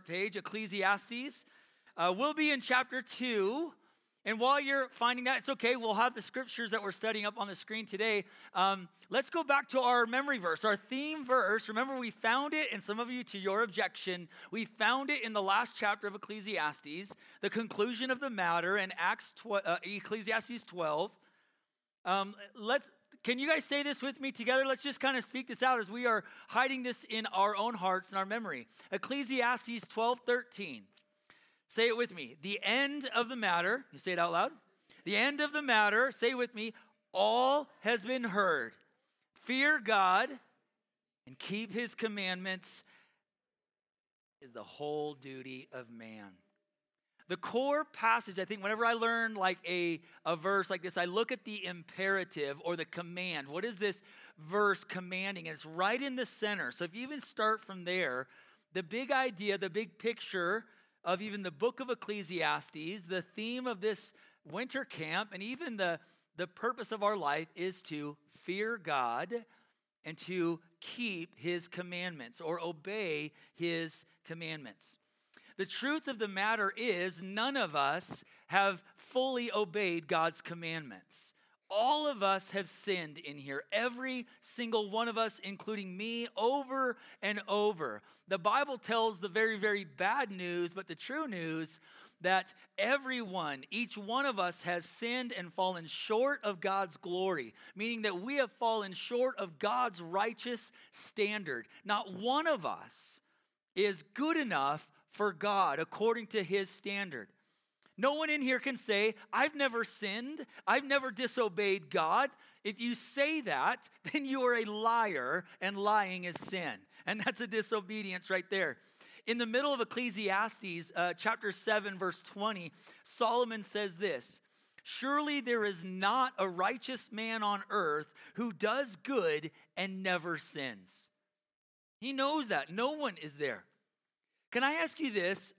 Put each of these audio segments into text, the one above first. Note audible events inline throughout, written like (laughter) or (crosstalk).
page, Ecclesiastes. Uh, we'll be in chapter 2. And while you're finding that, it's okay. We'll have the scriptures that we're studying up on the screen today. Um, let's go back to our memory verse, our theme verse. Remember, we found it, and some of you, to your objection, we found it in the last chapter of Ecclesiastes, the conclusion of the matter in Acts tw- uh, Ecclesiastes 12. Um, let's can you guys say this with me together? Let's just kind of speak this out as we are hiding this in our own hearts and our memory. Ecclesiastes 12 13. Say it with me. The end of the matter, you say it out loud. The end of the matter, say with me, all has been heard. Fear God and keep his commandments is the whole duty of man. The core passage, I think, whenever I learn like a, a verse like this, I look at the imperative or the command. What is this verse commanding? And it's right in the center. So if you even start from there, the big idea, the big picture of even the book of Ecclesiastes, the theme of this winter camp, and even the, the purpose of our life is to fear God and to keep his commandments or obey his commandments. The truth of the matter is, none of us have fully obeyed God's commandments. All of us have sinned in here. Every single one of us, including me, over and over. The Bible tells the very, very bad news, but the true news that everyone, each one of us, has sinned and fallen short of God's glory, meaning that we have fallen short of God's righteous standard. Not one of us is good enough for God according to his standard. No one in here can say, I've never sinned, I've never disobeyed God. If you say that, (laughs) then you are a liar, and lying is sin. And that's a disobedience right there. In the middle of Ecclesiastes, uh, chapter 7, verse 20, Solomon says this Surely there is not a righteous man on earth who does good and never sins. He knows that. No one is there. Can I ask you this?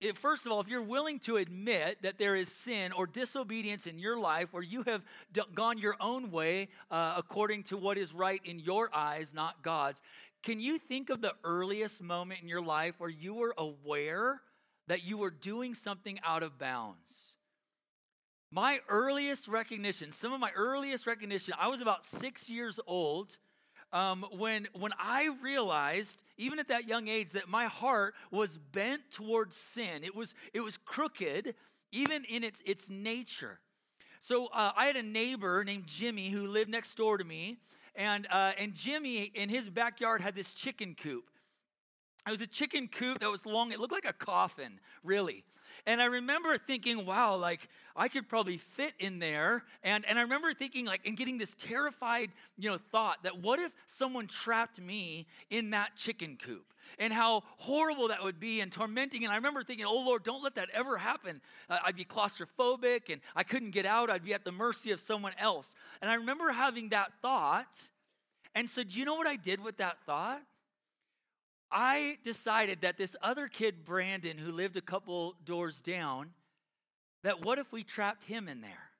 If, first of all, if you're willing to admit that there is sin or disobedience in your life where you have d- gone your own way uh, according to what is right in your eyes, not God's, can you think of the earliest moment in your life where you were aware that you were doing something out of bounds? My earliest recognition, some of my earliest recognition, I was about six years old um, when, when I realized, even at that young age, that my heart was bent towards sin. It was, it was crooked, even in its, its nature. So uh, I had a neighbor named Jimmy who lived next door to me. And, uh, and Jimmy, in his backyard, had this chicken coop. It was a chicken coop that was long. It looked like a coffin, really. And I remember thinking, wow, like I could probably fit in there. And, and I remember thinking, like, and getting this terrified, you know, thought that what if someone trapped me in that chicken coop? And how horrible that would be and tormenting. And I remember thinking, oh Lord, don't let that ever happen. Uh, I'd be claustrophobic and I couldn't get out. I'd be at the mercy of someone else. And I remember having that thought. And so, do you know what I did with that thought? I decided that this other kid, Brandon, who lived a couple doors down, that what if we trapped him in there?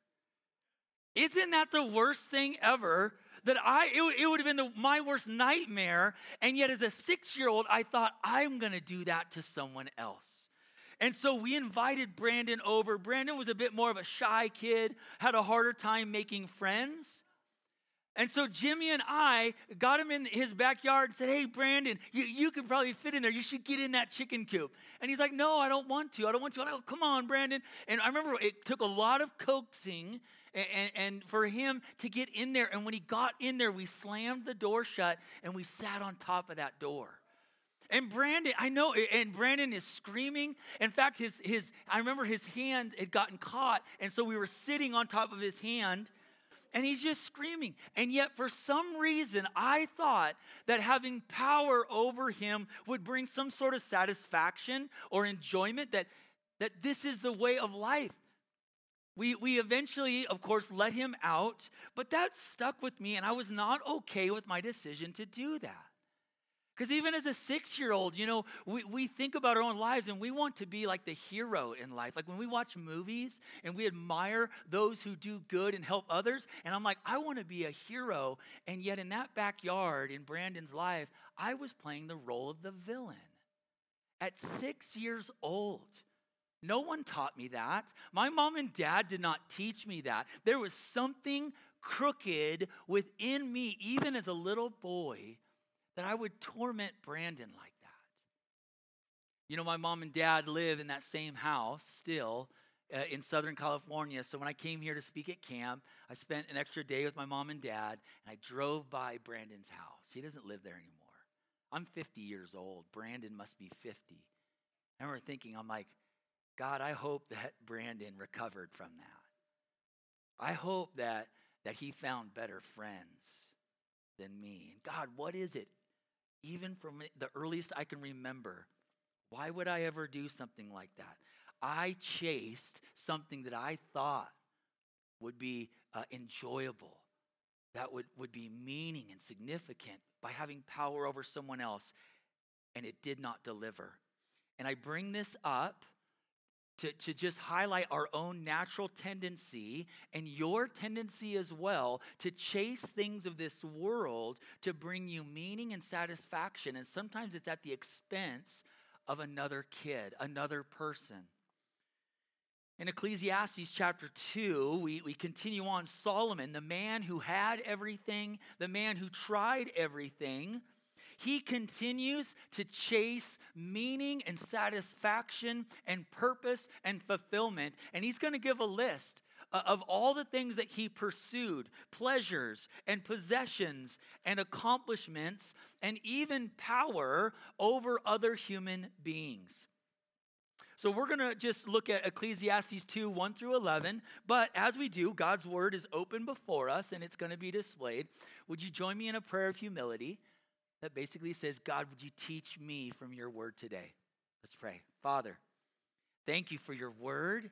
Isn't that the worst thing ever? That I, it, it would have been the, my worst nightmare. And yet, as a six year old, I thought, I'm going to do that to someone else. And so we invited Brandon over. Brandon was a bit more of a shy kid, had a harder time making friends. And so Jimmy and I got him in his backyard and said, Hey, Brandon, you, you could probably fit in there. You should get in that chicken coop. And he's like, No, I don't want to. I don't want to. I go, Come on, Brandon. And I remember it took a lot of coaxing and, and, and for him to get in there. And when he got in there, we slammed the door shut and we sat on top of that door. And Brandon, I know, and Brandon is screaming. In fact, his, his, I remember his hand had gotten caught. And so we were sitting on top of his hand and he's just screaming. And yet, for some reason, I thought that having power over him would bring some sort of satisfaction or enjoyment that, that this is the way of life. We, we eventually, of course, let him out, but that stuck with me, and I was not okay with my decision to do that. Because even as a six year old, you know, we, we think about our own lives and we want to be like the hero in life. Like when we watch movies and we admire those who do good and help others. And I'm like, I want to be a hero. And yet in that backyard in Brandon's life, I was playing the role of the villain. at six years old. No one taught me that. My mom and dad did not teach me that. There was something crooked within me, even as a little boy, that I would torment Brandon like that. You know, my mom and dad live in that same house still uh, in Southern California. So when I came here to speak at camp, I spent an extra day with my mom and dad, and I drove by Brandon's house. He doesn't live there anymore. I'm 50 years old. Brandon must be 50. I remember thinking, I'm like, God, I hope that Brandon recovered from that. I hope that, that he found better friends than me. And God, what is it? Even from the earliest I can remember, why would I ever do something like that? I chased something that I thought would be uh, enjoyable, that would, would be meaning and significant by having power over someone else, and it did not deliver. And I bring this up to, to just highlight our own natural tendency and your tendency as well to chase things of this world to bring you meaning and satisfaction. And sometimes it's at the expense of another kid, another person. In Ecclesiastes chapter 2, we, we continue on Solomon, the man who had everything, the man who tried everything he continues to chase meaning and satisfaction and purpose and fulfillment. And he's going to give a list uh, of all the things that he pursued pleasures and possessions and accomplishments and even power over other human beings. So we're going to just look at Ecclesiastes 2 1 through 11. But as we do, God's word is open before us and it's going to be displayed. Would you join me in a prayer of humility? That basically says, God, would you teach me from your word today? Let's pray. Father, thank you for your word.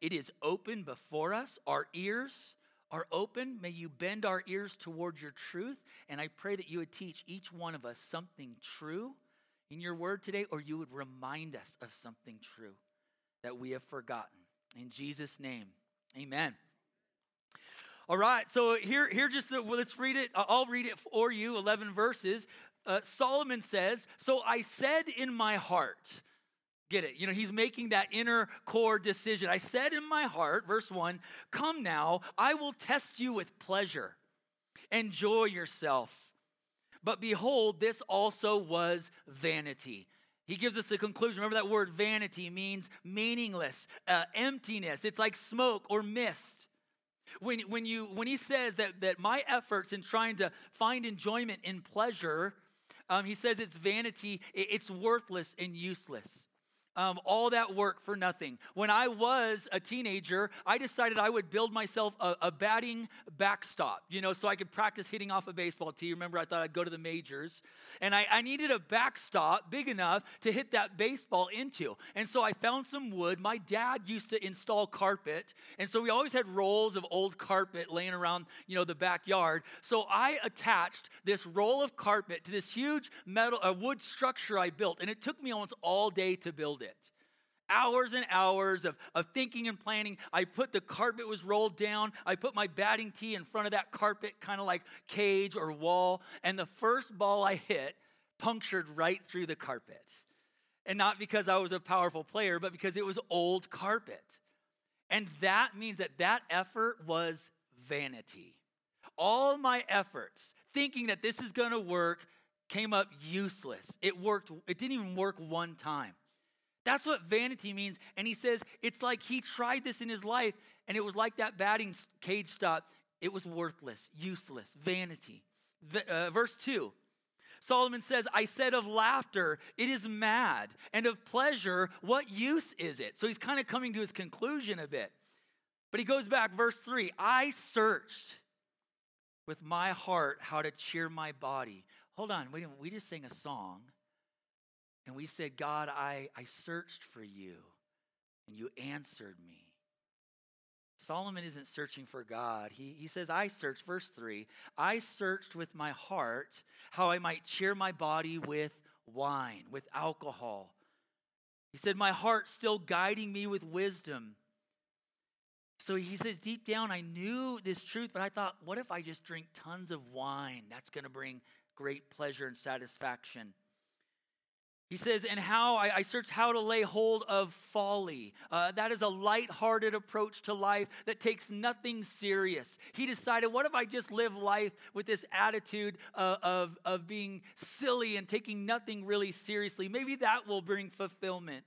It is open before us. Our ears are open. May you bend our ears toward your truth. And I pray that you would teach each one of us something true in your word today, or you would remind us of something true that we have forgotten. In Jesus' name, amen. All right, so here, here just the, well, let's read it. I'll read it for you, 11 verses uh, Solomon says, So I said in my heart, Get it? You know, he's making that inner core decision. I said in my heart, verse 1, Come now, I will test you with pleasure. Enjoy yourself. But behold, this also was vanity. He gives us a conclusion. Remember that word vanity means meaningless, uh, emptiness. It's like smoke or mist. When, when, you, when he says that, that my efforts in trying to find enjoyment in pleasure um, he says it's vanity, it's worthless and useless. Um, all that work for nothing. When I was a teenager, I decided I would build myself a, a, batting backstop, you know, so I could practice hitting off a baseball tee. Remember, I thought I'd go to the majors. And I, I needed a backstop big enough to hit that baseball into. And so I found some wood. My dad used to install carpet. And so we always had rolls of old carpet laying around, you know, the backyard. So I attached this roll of carpet to this huge metal, uh, wood structure I built. And it took me almost all day to build it. Hours and hours of, of thinking and planning. I put the carpet was rolled down. I put my batting tee in front of that carpet, kind of like cage or wall. And the first ball I hit punctured right through the carpet. And not because I was a powerful player, but because it was old carpet. And that means that that effort was vanity. All my efforts, thinking that this is going to work, came up useless. It worked, it didn't even work one time. That's what vanity means. And he says it's like he tried this in his life and it was like that batting cage stop. It was worthless, useless, vanity. Uh, verse 2 Solomon says, I said of laughter, it is mad, and of pleasure, what use is it? So he's kind of coming to his conclusion a bit. But he goes back, verse 3 I searched with my heart how to cheer my body. Hold on, wait a minute. We just sang a song and we said, God, I, I searched for you and you answered me. Solomon isn't searching for God. He, he says, I searched, verse 3, I searched with my heart how I might cheer my body with wine, with alcohol. He said, My heart still guiding me with wisdom. So he says, deep down, I knew this truth, but I thought, what if I just drink tons of wine? That's going to bring great pleasure and satisfaction. He says, and how I, I searched how to lay hold of folly. Uh, that is a light-hearted approach to life that takes nothing serious. He decided, what if I just live life with this attitude uh, of, of being silly and taking nothing really seriously? Maybe that will bring fulfillment.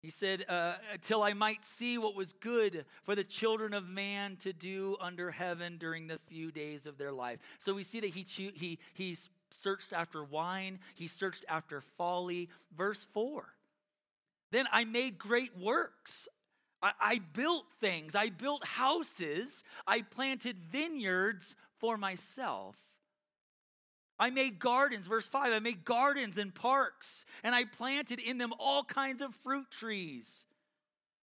He said, uh, Till I might see what was good for the children of man to do under heaven during the few days of their life. So we see that he, he, he searched after wine, he searched after folly. Verse 4 Then I made great works. I, I built things, I built houses, I planted vineyards for myself. I made gardens, verse 5, I made gardens and parks, and I planted in them all kinds of fruit trees.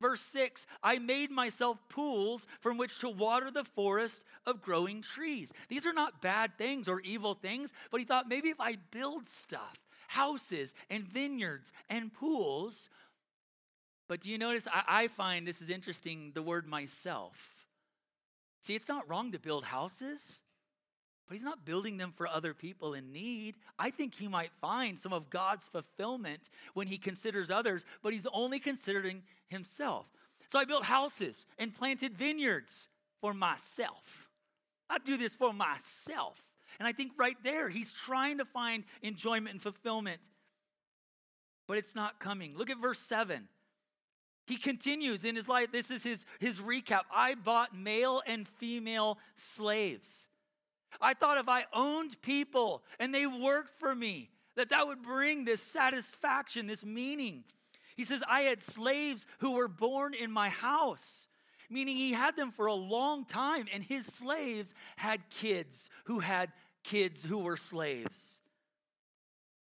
Verse 6 I made myself pools from which to water the forest of growing trees. These are not bad things or evil things, but he thought maybe if I build stuff, houses and vineyards and pools. But do you notice? I, I find this is interesting the word myself. See, it's not wrong to build houses. But he's not building them for other people in need. I think he might find some of God's fulfillment when he considers others, but he's only considering himself. So I built houses and planted vineyards for myself. I do this for myself. And I think right there, he's trying to find enjoyment and fulfillment, but it's not coming. Look at verse 7. He continues in his life. This is his, his recap. I bought male and female slaves. I thought if I owned people and they worked for me, that that would bring this satisfaction, this meaning. He says, I had slaves who were born in my house, meaning he had them for a long time, and his slaves had kids who had kids who were slaves.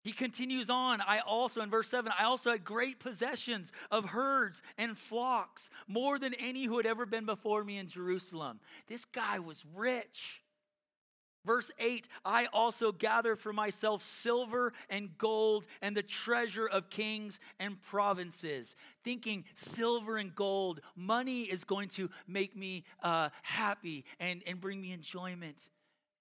He continues on. I also, in verse 7, I also had great possessions of herds and flocks, more than any who had ever been before me in Jerusalem. This guy was rich. Verse 8 I also gather for myself silver and gold and the treasure of kings and provinces. Thinking silver and gold, money is going to make me uh, happy and, and bring me enjoyment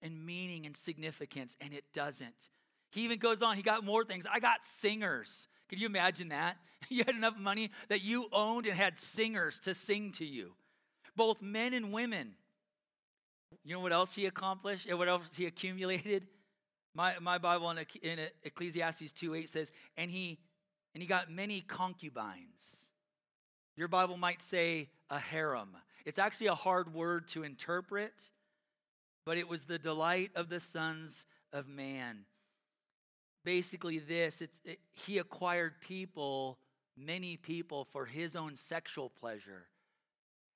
and meaning and significance, and it doesn't. He even goes on, he got more things. I got singers. Could you imagine that? (laughs) You had enough money that you owned and had singers to sing to you, both men and women. You know what else he accomplished and what else he accumulated? (laughs) My, my Bible in, in Ecclesiastes 2 8 says, and he, and he got many concubines. Your Bible might say a harem. It's actually a hard word to interpret, but it was the delight of the sons of man. Basically, this it's, it, he acquired people, many people, for his own sexual pleasure.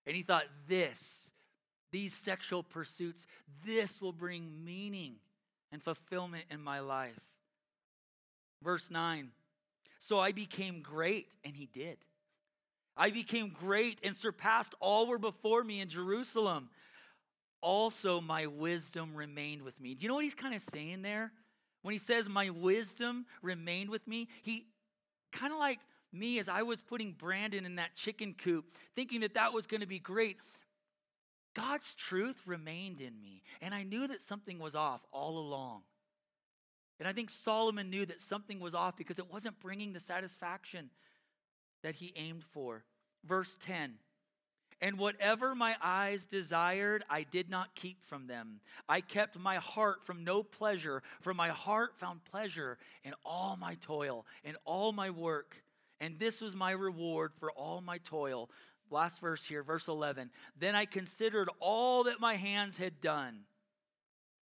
And he thought, this these sexual pursuits, this will bring meaning and fulfillment in my life. Verse 9 So I became great, and he did. I became great and surpassed all were before me in Jerusalem. Also, my wisdom remained with me. Do you know what he's kind of saying there? When he says, My wisdom remained with me, he kind of like me as I was putting Brandon in that chicken coop, thinking that that was going to be great. God's truth remained in me, and I knew that something was off all along. And I think Solomon knew that something was off because it wasn't bringing the satisfaction that he aimed for. Verse 10 And whatever my eyes desired, I did not keep from them. I kept my heart from no pleasure, for my heart found pleasure in all my toil and all my work. And this was my reward for all my toil Last verse here, verse 11. Then I considered all that my hands had done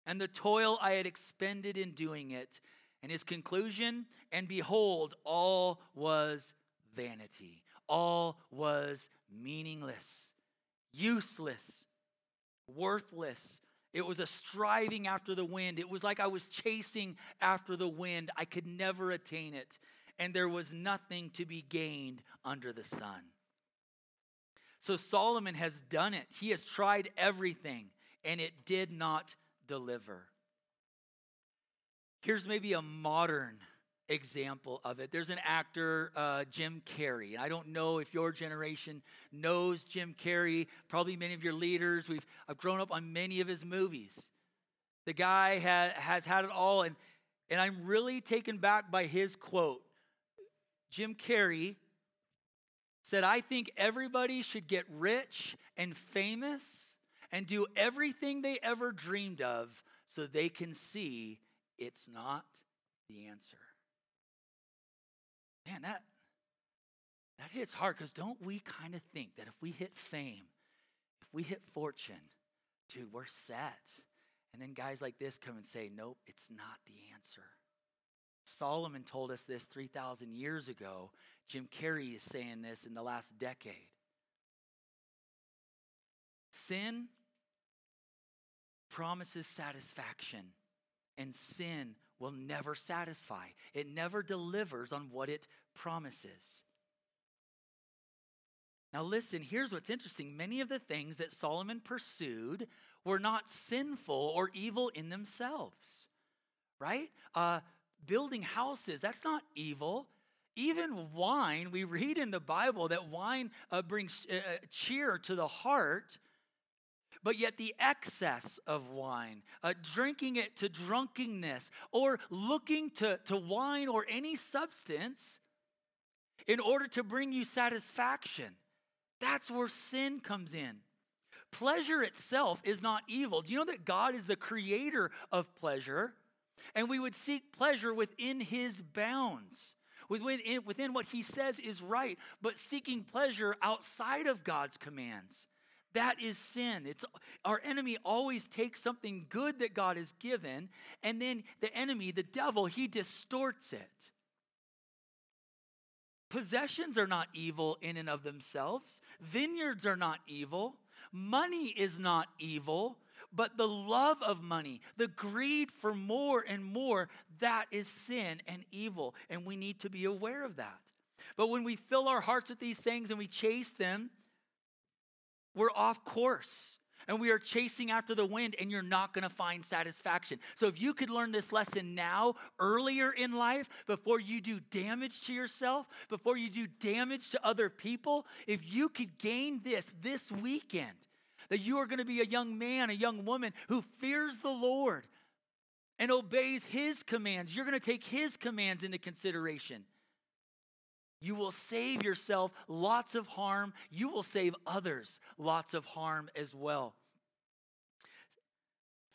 and the toil I had expended in doing it. And his conclusion, and behold, all was vanity. All was meaningless, useless, worthless. It was a striving after the wind. It was like I was chasing after the wind. I could never attain it. And there was nothing to be gained under the sun. So Solomon has done it. He has tried everything, and it did not deliver. Here's maybe a modern example of it. There's an actor, uh, Jim Carrey. I don't know if your generation knows Jim Carrey. Probably many of your leaders. We've I've grown up on many of his movies. The guy ha- has had it all, and And I'm really taken back by his quote. Jim Carrey said, I think everybody should get rich and famous and do everything they ever dreamed of so they can see it's not the answer. Man, that, that hits hard because don't we kind of think that if we hit fame, if we hit fortune, dude, we're set. And then guys like this come and say, nope, it's not the answer. Solomon told us this 3,000 years ago. Jim Carrey is saying this in the last decade. Sin promises satisfaction, and sin will never satisfy. It never delivers on what it promises. Now, listen, here's what's interesting. Many of the things that Solomon pursued were not sinful or evil in themselves, right? Uh, building houses, that's not evil. Even wine, we read in the Bible that wine uh, brings uh, uh, cheer to the heart, but yet the excess of wine, uh, drinking it to drunkenness, or looking to, to wine or any substance in order to bring you satisfaction, that's where sin comes in. Pleasure itself is not evil. Do you know that God is the creator of pleasure? And we would seek pleasure within his bounds, within, within what he says is right, but seeking pleasure outside of God's commands. That is sin. It's our enemy always takes something good that God has given, and then the enemy, the devil, he distorts it. Possessions are not evil in and of themselves. Vineyards are not evil. Money is not evil. But the love of money, the greed for more and more, that is sin and evil. And we need to be aware of that. But when we fill our hearts with these things and we chase them, we're off course and we are chasing after the wind, and you're not going to find satisfaction. So, if you could learn this lesson now, earlier in life, before you do damage to yourself, before you do damage to other people, if you could gain this this weekend, that you are going to be a young man, a young woman who fears the Lord and obeys his commands. You're going to take his commands into consideration. You will save yourself lots of harm. You will save others lots of harm as well.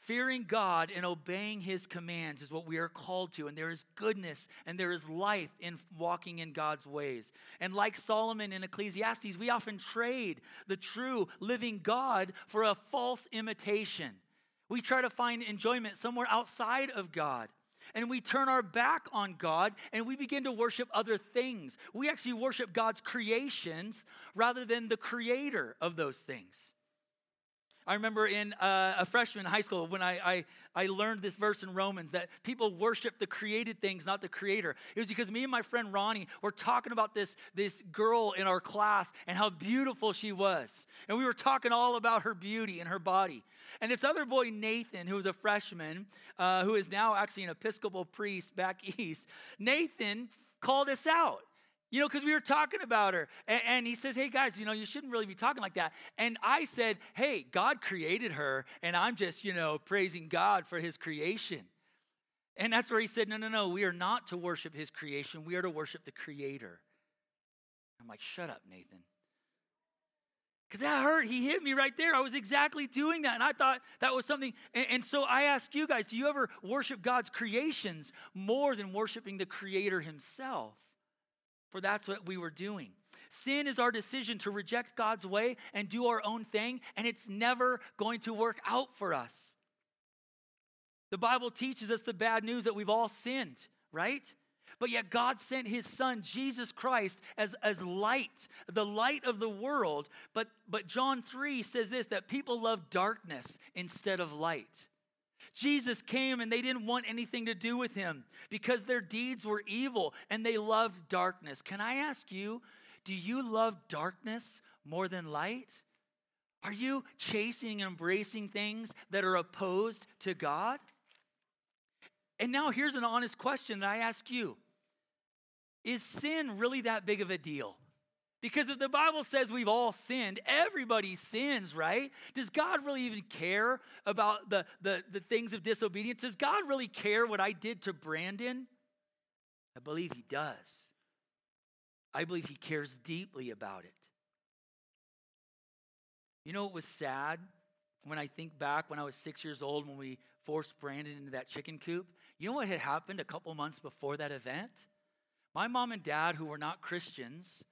Fearing God and obeying his commands is what we are called to. And there is goodness and there is life in walking in God's ways. And like Solomon in Ecclesiastes, we often trade the true living God for a false imitation. We try to find enjoyment somewhere outside of God. And we turn our back on God and we begin to worship other things. We actually worship God's creations rather than the creator of those things. I remember in uh, a freshman in high school when I, I, I learned this verse in Romans that people worship the created things, not the creator. It was because me and my friend Ronnie were talking about this, this girl in our class and how beautiful she was. And we were talking all about her beauty and her body. And this other boy, Nathan, who was a freshman, uh, who is now actually an Episcopal priest back (laughs) east, Nathan called us out. You know, because we were talking about her. And, and, he says, Hey, guys, you know, you shouldn't really be talking like that. And I said, Hey, God created her, and I'm just, you know, praising God for his creation. And that's where he said, No, no, no, we are not to worship his creation. We are to worship the creator. I'm like, Shut up, Nathan. Because that hurt. He hit me right there. I was exactly doing that. And I thought that was something. And, and so I ask you guys do you ever worship God's creations more than worshiping the creator himself? For that's what we were doing. Sin is our decision to reject God's way and do our own thing, and it's never going to work out for us. The Bible teaches us the bad news that we've all sinned, right? But yet God sent his son Jesus Christ as, as light, the light of the world. But, but John 3 says this that people love darkness instead of light. Jesus came and they didn't want anything to do with him because their deeds were evil and they loved darkness. Can I ask you, do you love darkness more than light? Are you chasing and embracing things that are opposed to God? And now here's an honest question that I ask you Is sin really that big of a deal? Because if the Bible says we've all sinned, everybody sins, right? Does God really even care about the, the, the things of disobedience? Does God really care what I did to Brandon? I believe He does. I believe He cares deeply about it. You know, it was sad when I think back when I was six years old when we forced Brandon into that chicken coop. You know what had happened a couple months before that event? My mom and dad, who were not Christians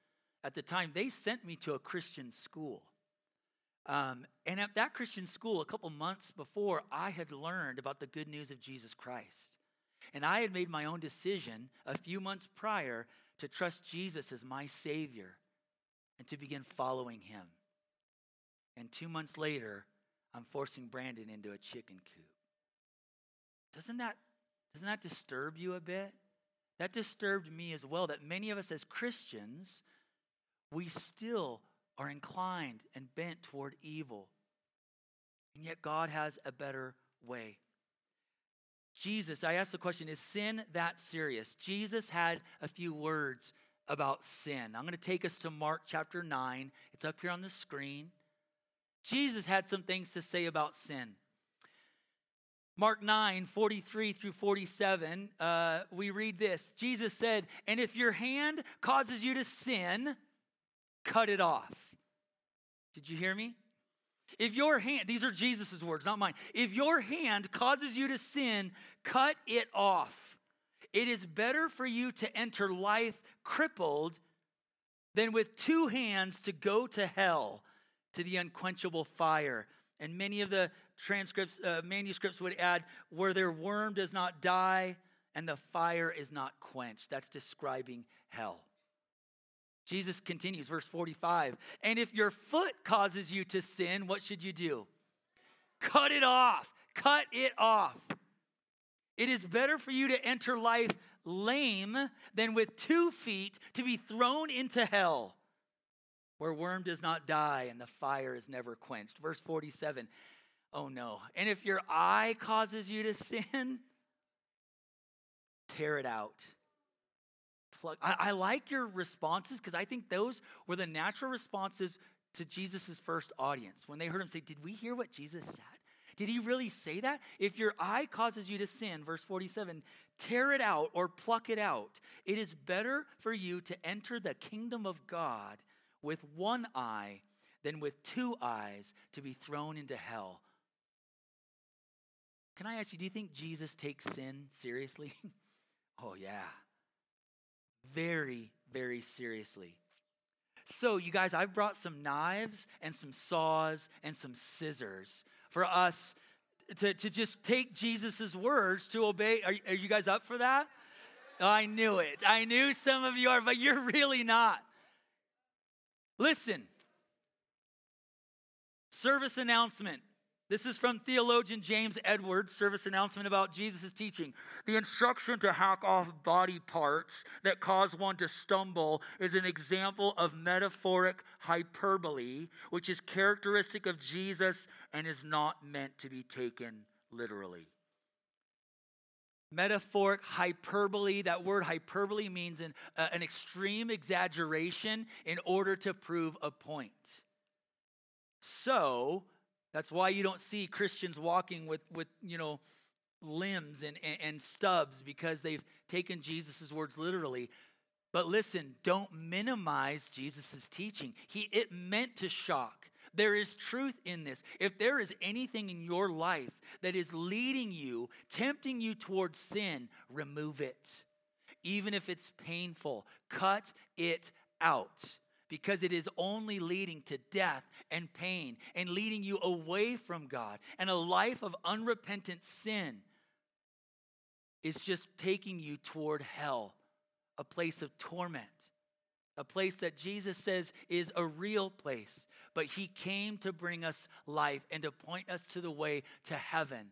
at the time, they sent me to a Christian school. Um, and at that Christian school, a couple months before, I had learned about the good news of Jesus Christ. And I had made my own decision a few months prior to trust Jesus as my Savior and to begin following Him. And two months later, I'm forcing Brandon into a chicken coop. Doesn't that, doesn't that disturb you a bit? That disturbed me as well, that many of us as Christians, we still are inclined and bent toward evil. And yet God has a better way. Jesus, I asked the question, is sin that serious? Jesus had a few words about sin. I'm going to take us to Mark chapter 9. It's up here on the screen. Jesus had some things to say about sin. Mark 9, 43 through 47, uh, we read this. Jesus said, And if your hand causes you to sin, cut it off. Did you hear me? If your hand, these are Jesus' words, not mine. If your hand causes you to sin, cut it off. It is better for you to enter life crippled than with two hands to go to hell to the unquenchable fire. And many of the transcripts, uh, manuscripts would add, where their worm does not die and the fire is not quenched. That's describing hell. Jesus continues, verse 45. And if your foot causes you to sin, what should you do? Cut it off. Cut it off. It is better for you to enter life lame than with two feet to be thrown into hell where worm does not die and the fire is never quenched. Verse 47 Oh no. And if your eye causes you to (laughs) sin, tear it out. I, I like your responses because I think those were the natural responses to Jesus' first audience. When they heard him say, Did we hear what Jesus said? Did he really say that? If your eye causes you to sin, verse 47, tear it out or pluck it out. It is better for you to enter the kingdom of God with one eye than with two eyes to be thrown into hell. Can I ask you, do you think Jesus takes sin seriously? (laughs) oh, yeah. Very, very seriously. So, you guys, I've brought some knives and some saws and some scissors for us to, to just take Jesus' words to obey. Are, are you guys up for that? Oh, I knew it. I knew some of you are, but you're really not. Listen. Service announcement. This is from theologian James Edwards' service announcement about Jesus' teaching. The instruction to hack off body parts that cause one to stumble is an example of metaphoric hyperbole, which is characteristic of Jesus and is not meant to be taken literally metaphoric hyperbole. That word hyperbole means an, uh, an extreme exaggeration in order to prove a point. So, that's why you don't see Christians walking with, with you know, limbs and, and, and stubs because they've taken Jesus' words literally. But listen, don't minimize Jesus' teaching. He, it meant to shock. There is truth in this. If there is anything in your life that is leading you, tempting you towards sin, remove it. Even if it's painful, cut it out because it is only leading to death and pain and leading you away from God. And a life of unrepentant sin is just taking you toward hell, a place of torment a place that Jesus says is a real place, but he came to bring us life and to point us to the way to heaven.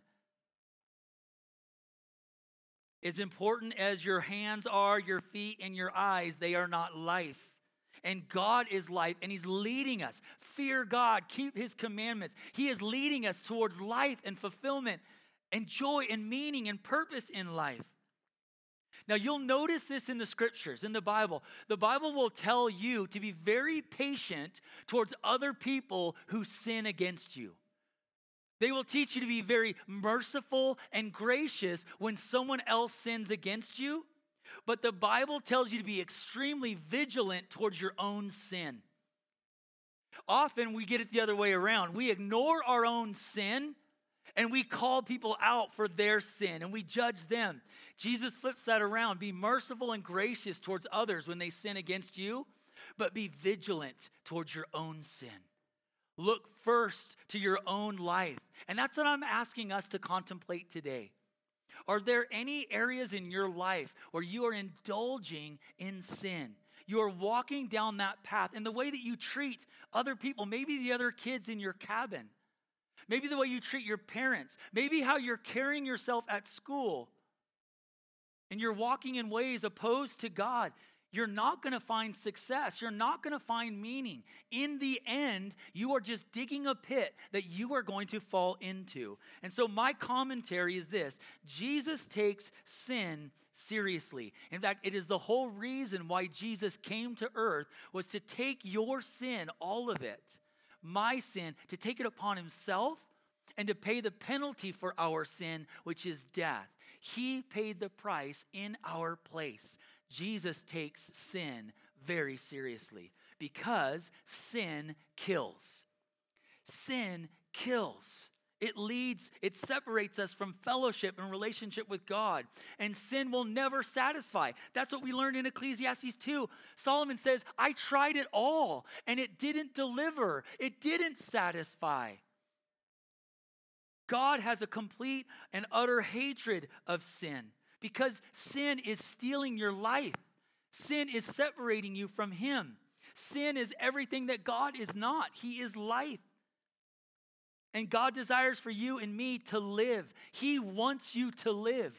As important as your hands are, your feet, and your eyes, they are not life. And God is life, and He's leading us. Fear God, keep His commandments. He is leading us towards life and fulfillment and joy and meaning and purpose in life. Now, you'll notice this in the scriptures, in the Bible. The Bible will tell you to be very patient towards other people who sin against you. They will teach you to be very merciful and gracious when someone else sins against you. But the Bible tells you to be extremely vigilant towards your own sin. Often we get it the other way around. We ignore our own sin and we call people out for their sin and we judge them. Jesus flips that around. Be merciful and gracious towards others when they sin against you, but be vigilant towards your own sin. Look first to your own life. And that's what I'm asking us to contemplate today. Are there any areas in your life where you are indulging in sin? You are walking down that path in the way that you treat other people, maybe the other kids in your cabin maybe the way you treat your parents, maybe how you're carrying yourself at school, and you're walking in ways opposed to God, you're not going to find success. You're not going to find meaning. In the end, you are just digging a pit that you are going to fall into. And so, my commentary is this Jesus takes sin seriously. In fact, it is the whole reason why Jesus came to earth was to take your sin, all of it, my sin, to take it upon himself and to pay the penalty for our sin, which is death. He paid the price in our place. Jesus takes sin very seriously because sin kills. Sin kills. It leads, it separates us from fellowship and relationship with God. And sin will never satisfy. That's what we learned in Ecclesiastes 2. Solomon says, I tried it all and it didn't deliver, it didn't satisfy. God has a complete and utter hatred of sin because sin is stealing your life. Sin is separating you from Him. Sin is everything that God is not. He is life. And God desires for you and me to live. He wants you to live.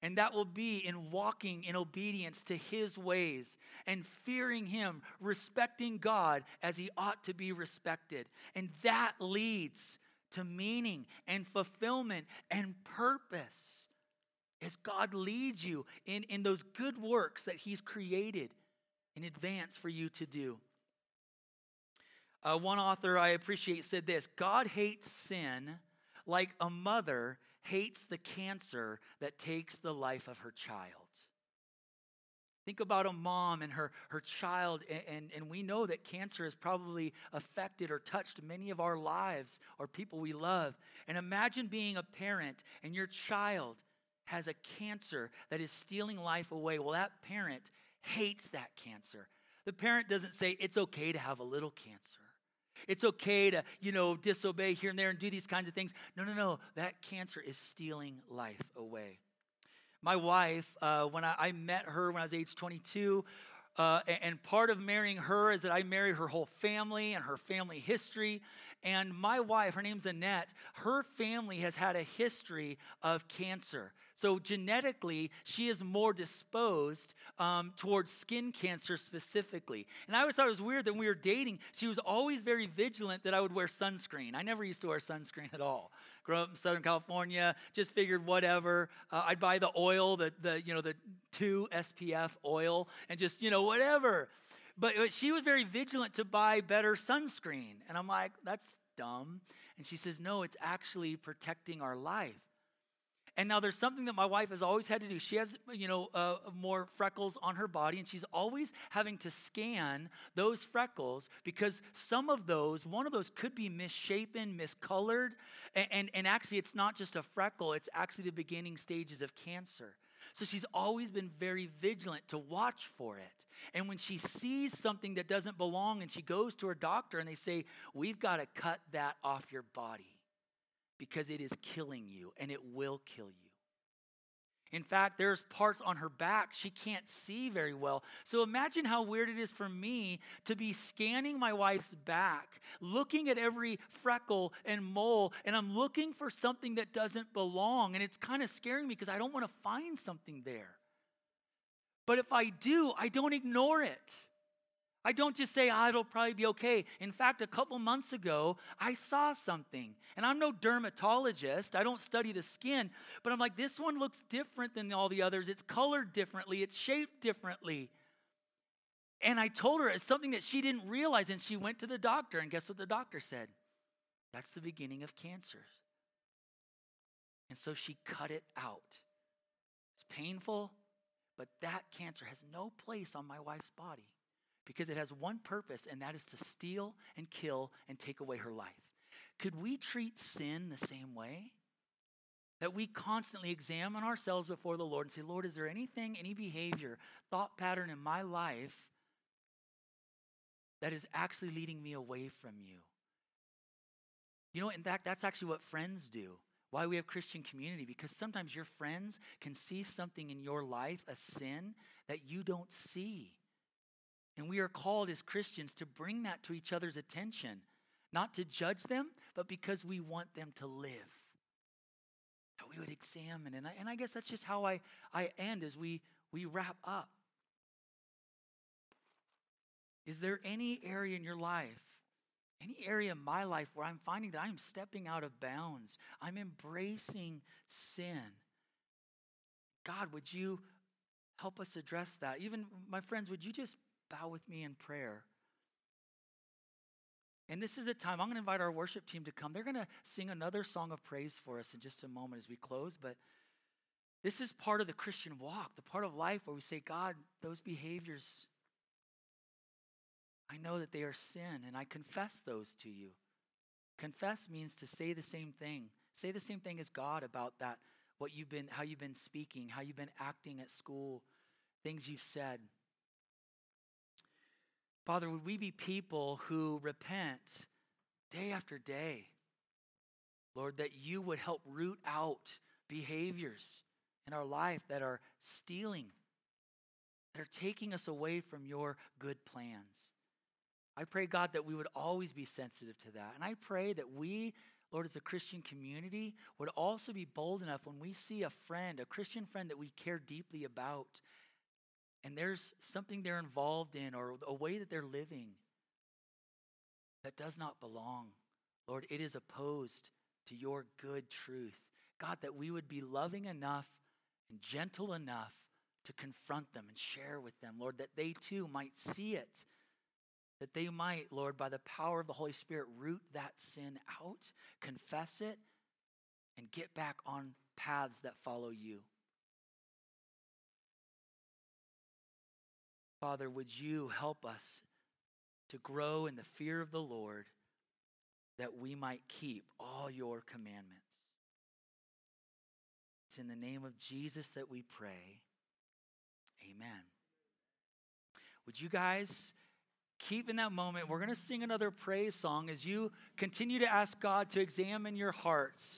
And that will be in walking in obedience to His ways and fearing Him, respecting God as He ought to be respected. And that leads to meaning and fulfillment and purpose as God leads you in, in those good works that He's created in advance for you to do. Uh, one author I appreciate said this God hates sin like a mother hates the cancer that takes the life of her child. Think about a mom and her, her child, and, and, and, we know that cancer has probably affected or touched many of our lives or people we love. And imagine being a parent and your child has a cancer that is stealing life away. Well, that parent hates that cancer. The parent doesn't say it's okay to have a little cancer. It's okay to, you know, disobey here and there and do these kinds of things. No, no, no. That cancer is stealing life away. My wife, uh, when I, I, met her when I was age 22, uh, and part of marrying her is that I married her whole family and her family history. And my wife, her name's Annette, her family has had a history of cancer. So genetically, she is more disposed um, towards skin cancer specifically. And I always thought it was weird that when we were dating, she was always very vigilant that I would wear sunscreen. I never used to wear sunscreen at all. Grew up in Southern California, just figured whatever. Uh, I'd buy the oil, the, the you know the two SPF oil, and just you know whatever. But, but she was very vigilant to buy better sunscreen, and I'm like, that's dumb. And she says, no, it's actually protecting our life. And now there's something that my wife has always had to do. She has, you know, uh, more freckles on her body, and she's always having to scan those freckles because some of those, one of those could be misshapen, miscolored, and, and, and actually it's not just a freckle, it's actually the beginning stages of cancer. So she's always been very vigilant to watch for it. And when she sees something that doesn't belong and she goes to her doctor and they say, We've got to cut that off your body because it is killing you and it will kill you. In fact, there's parts on her back she can't see very well. So imagine how weird it is for me to be scanning my wife's back, looking at every freckle and mole, and I'm looking for something that doesn't belong. And it's kind of scaring me because I don't want to find something there. But if I do, I don't ignore it. I don't just say, oh, it'll probably be okay. In fact, a couple months ago, I saw something. And I'm no dermatologist, I don't study the skin, but I'm like, this one looks different than all the others. It's colored differently, it's shaped differently. And I told her it's something that she didn't realize, and she went to the doctor, and guess what the doctor said? That's the beginning of cancers. And so she cut it out. It's painful, but that cancer has no place on my wife's body because it has one purpose, and that is to steal and kill and take away her life. Could we treat sin the same way? That we constantly examine ourselves before the Lord and say, Lord, is there anything, any behavior, thought pattern in my life that is actually leading me away from you? You know, in fact, that's actually what friends do. Why we have Christian community, because sometimes your friends can see something in your life, a sin, that you don't see. And we are called as Christians to bring that to each other's attention, not to judge them, but because we want them to live. That we would examine. And I, and I guess that's just how I, I end as we, we wrap up. Is there any area in your life any area in my life where I'm finding that I'm stepping out of bounds, I'm embracing sin. God, would you help us address that? Even my friends, would you just bow with me in prayer? And this is a time, I'm going to invite our worship team to come. They're going to sing another song of praise for us in just a moment as we close. But this is part of the Christian walk, the part of life where we say, God, those behaviors, I know that they are sin, and I confess those to you. Confess means to say the same thing. Say the same thing as God about that, what you've been, how you've been speaking, how you've been acting at school, things you've said. Father, would we be people who repent day after day? Lord, that you would help root out behaviors in our life that are stealing, that are taking us away from your good plans. I pray, God, that we would always be sensitive to that. And I pray that we, Lord, as a Christian community, would also be bold enough when we see a friend, a Christian friend that we care deeply about, and there's something they're involved in or a way that they're living that does not belong. Lord, it is opposed to your good truth. God, that we would be loving enough and gentle enough to confront them and share with them, Lord, that they too might see it that they might, Lord, by the power of the Holy Spirit, root that sin out, confess it, and get back on paths that follow you. Father, would you help us to grow in the fear of the Lord that we might keep all your commandments? It's in the name of Jesus that we pray. Amen. Would you guys keep in that moment. We're going to sing another praise song as you continue to ask God to examine your hearts.